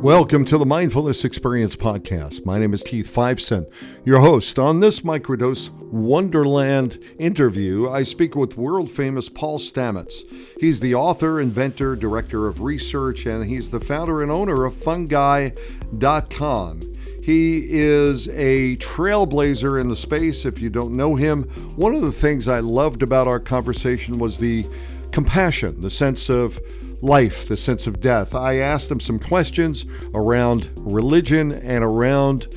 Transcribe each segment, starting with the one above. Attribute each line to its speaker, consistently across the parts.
Speaker 1: Welcome to the Mindfulness Experience Podcast. My name is Keith Fiveson, your host. On this Microdose Wonderland interview, I speak with world famous Paul Stamets. He's the author, inventor, director of research, and he's the founder and owner of Fungi.com. He is a trailblazer in the space. If you don't know him, one of the things I loved about our conversation was the compassion, the sense of life, the sense of death. I asked him some questions around religion and around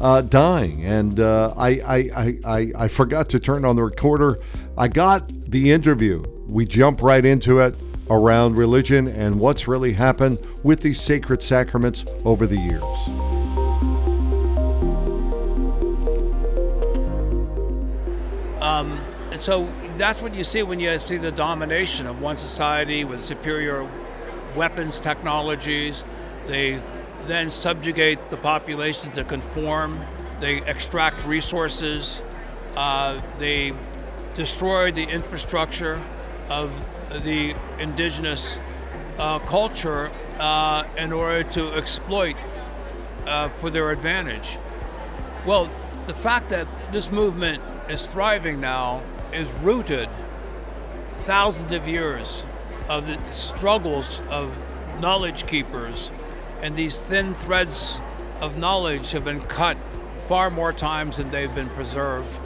Speaker 1: uh, dying, and uh, I, I, I, I forgot to turn on the recorder. I got the interview. We jump right into it around religion and what's really happened with these sacred sacraments over the years.
Speaker 2: Um, and so that's what you see when you see the domination of one society with superior weapons technologies. They then subjugate the population to conform. They extract resources. Uh, they destroy the infrastructure of the indigenous uh, culture uh, in order to exploit uh, for their advantage. Well, the fact that this movement is thriving now is rooted thousands of years of the struggles of knowledge keepers, and these thin threads of knowledge have been cut far more times than they've been preserved.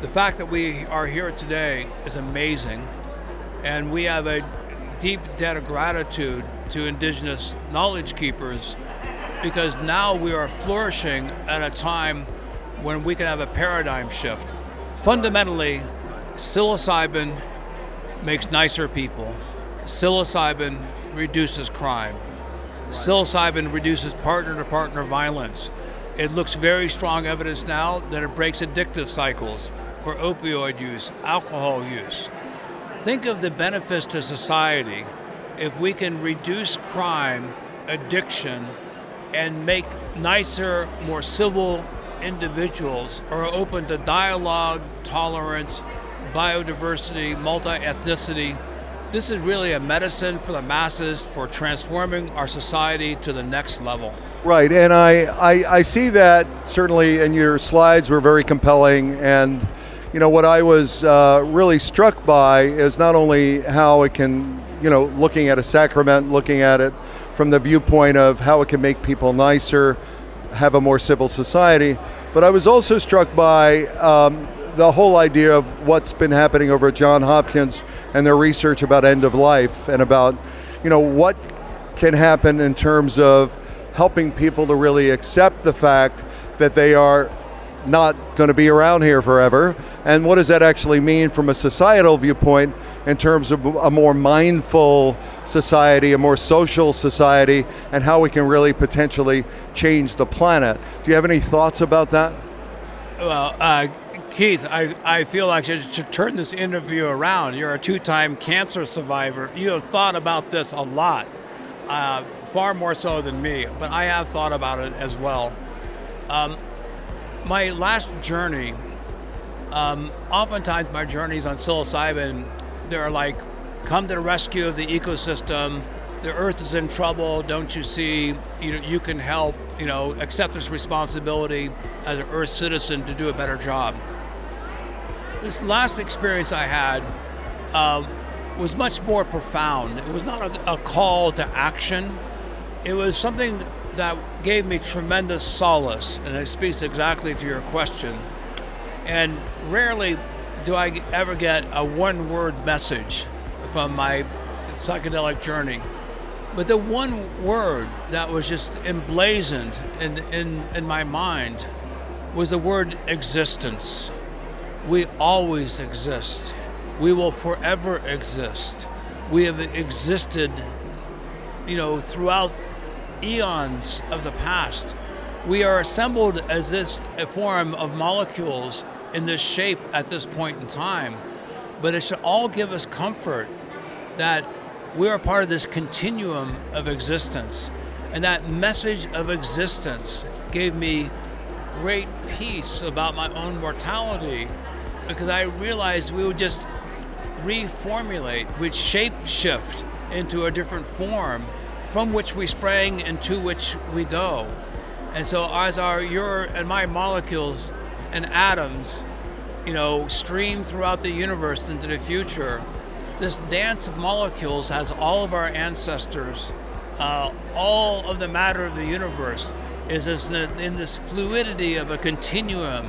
Speaker 2: The fact that we are here today is amazing, and we have a deep debt of gratitude to indigenous knowledge keepers because now we are flourishing at a time when we can have a paradigm shift. Fundamentally, psilocybin makes nicer people. Psilocybin reduces crime. Psilocybin reduces partner to partner violence. It looks very strong evidence now that it breaks addictive cycles for opioid use, alcohol use. Think of the benefits to society if we can reduce crime, addiction, and make nicer, more civil individuals are open to dialogue, tolerance, biodiversity, multi ethnicity. This is really a medicine for the masses for transforming our society to the next level.
Speaker 1: Right, and I, I, I see that certainly, and your slides were very compelling. And, you know, what I was uh, really struck by is not only how it can, you know, looking at a sacrament, looking at it from the viewpoint of how it can make people nicer, have a more civil society. But I was also struck by um, the whole idea of what's been happening over at John Hopkins and their research about end of life and about, you know, what can happen in terms of helping people to really accept the fact that they are not going to be around here forever. And what does that actually mean from a societal viewpoint in terms of a more mindful society, a more social society, and how we can really potentially change the planet? Do you have any thoughts about that?
Speaker 2: Well, uh, Keith, I, I feel like you should turn this interview around. You're a two time cancer survivor. You have thought about this a lot, uh, far more so than me, but I have thought about it as well. Um, my last journey, um, oftentimes my journeys on psilocybin, they're like, come to the rescue of the ecosystem. The earth is in trouble. Don't you see? You know, you can help. You know, accept this responsibility as an earth citizen to do a better job. This last experience I had uh, was much more profound. It was not a, a call to action. It was something that gave me tremendous solace, and it speaks exactly to your question. And rarely do I ever get a one word message from my psychedelic journey. But the one word that was just emblazoned in, in, in my mind was the word existence. We always exist. We will forever exist. We have existed, you know, throughout eons of the past. We are assembled as this form of molecules in this shape at this point in time, but it should all give us comfort that we are part of this continuum of existence. And that message of existence gave me great peace about my own mortality because I realized we would just reformulate, we'd shape shift into a different form from which we sprang and to which we go. And so, as our your and my molecules and atoms, you know, stream throughout the universe into the future, this dance of molecules has all of our ancestors, uh, all of the matter of the universe is in this fluidity of a continuum,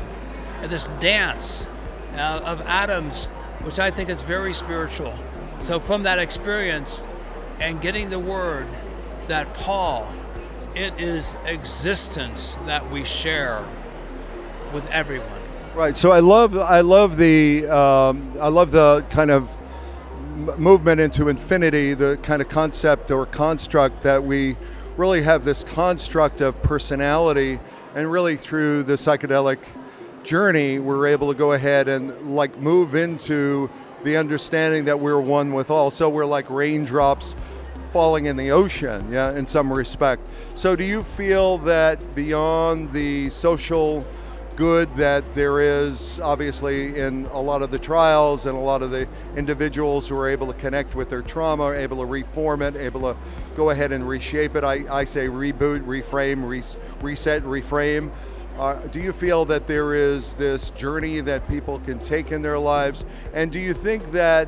Speaker 2: this dance uh, of atoms, which I think is very spiritual. So, from that experience and getting the word that Paul, it is existence that we share with everyone.
Speaker 1: Right. So I love I love the um, I love the kind of movement into infinity, the kind of concept or construct that we really have this construct of personality, and really through the psychedelic journey, we're able to go ahead and like move into the understanding that we're one with all. So we're like raindrops falling in the ocean, yeah, in some respect. So do you feel that beyond the social good that there is obviously in a lot of the trials and a lot of the individuals who are able to connect with their trauma, able to reform it, able to go ahead and reshape it. I, I say reboot, reframe, res, reset, reframe. Uh, do you feel that there is this journey that people can take in their lives? And do you think that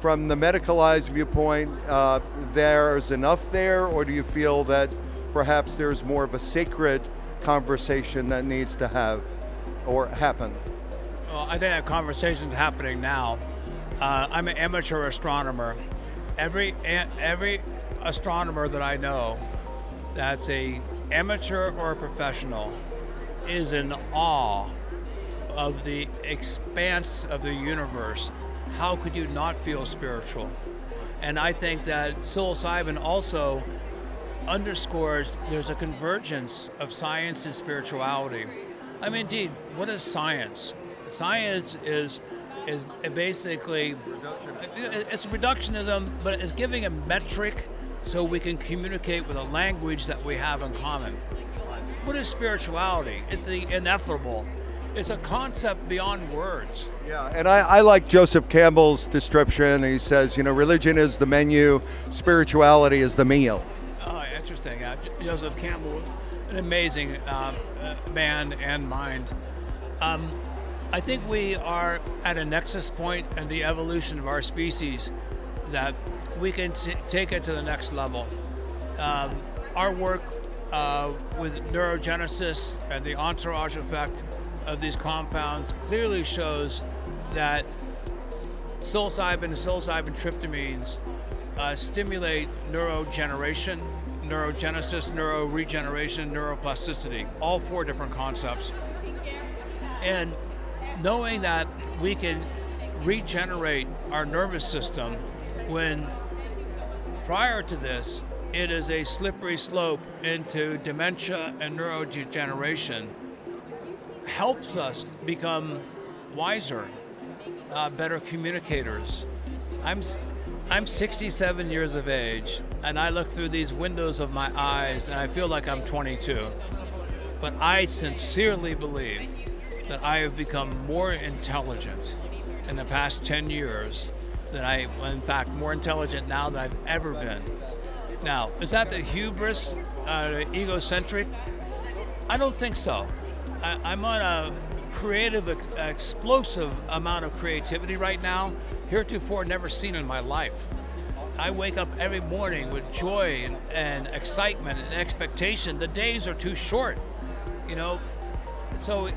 Speaker 1: from the medicalized viewpoint, uh, there's enough there, or do you feel that perhaps there's more of a sacred conversation that needs to have or happen?
Speaker 2: Well, I think that conversation is happening now. Uh, I'm an amateur astronomer. Every every astronomer that I know, that's a amateur or a professional, is in awe of the expanse of the universe. How could you not feel spiritual? And I think that psilocybin also underscores there's a convergence of science and spirituality. I mean, indeed, what is science? Science is is basically it's reductionism, but it's giving a metric so we can communicate with a language that we have in common. What is spirituality? It's the ineffable. It's a concept beyond words.
Speaker 1: Yeah, and I, I like Joseph Campbell's description. He says, you know, religion is the menu, spirituality is the meal.
Speaker 2: Oh, interesting. Uh, Joseph Campbell, an amazing uh, uh, man and mind. Um, I think we are at a nexus point in the evolution of our species that we can t- take it to the next level. Um, our work uh, with neurogenesis and the entourage effect of these compounds clearly shows that psilocybin and psilocybin tryptamines uh, stimulate neurogeneration, neurogenesis, neuroregeneration, neuroplasticity, all four different concepts. And knowing that we can regenerate our nervous system when prior to this it is a slippery slope into dementia and neurodegeneration, helps us become wiser, uh, better communicators. I'm, I'm 67 years of age, and I look through these windows of my eyes and I feel like I'm 22. But I sincerely believe that I have become more intelligent in the past 10 years than I, in fact, more intelligent now than I've ever been. Now, is that the hubris, uh, egocentric? I don't think so. I, am on a creative, explosive amount of creativity right now, heretofore never seen in my life. I wake up every morning with joy and, and excitement and expectation. The days are too short, you know. So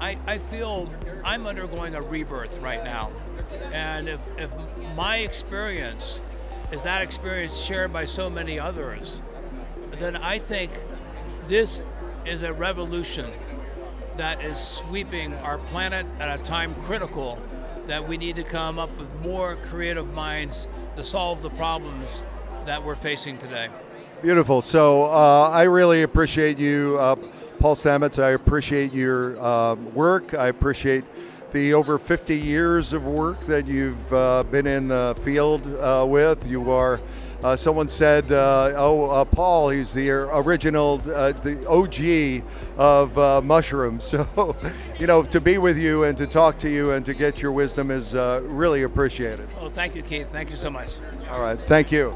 Speaker 2: I, I feel I'm undergoing a rebirth right now. And if, if my experience is that experience shared by so many others, then I think this is a revolution that is sweeping our planet at a time critical that we need to come up with more creative minds to solve the problems that we're facing today.
Speaker 1: Beautiful. So uh, I really appreciate you, uh, Paul Stamets. I appreciate your uh, work. I appreciate the over 50 years of work that you've uh, been in the field uh, with. You are, uh, someone said, uh, oh, uh, Paul, he's the original, uh, the OG of mushrooms. So, you know, to be with you and to talk to you and to get your wisdom is really appreciated.
Speaker 2: Oh, thank you, Keith. Thank you so much.
Speaker 1: All right. Thank you.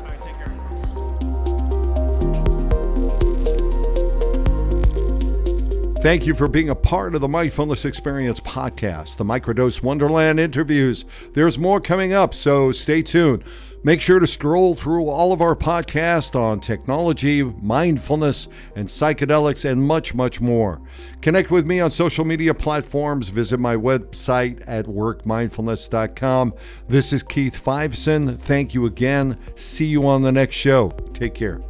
Speaker 1: Thank you for being a part of the Mindfulness Experience podcast, the Microdose Wonderland interviews. There's more coming up, so stay tuned. Make sure to scroll through all of our podcasts on technology, mindfulness, and psychedelics, and much, much more. Connect with me on social media platforms. Visit my website at workmindfulness.com. This is Keith Fiveson. Thank you again. See you on the next show. Take care.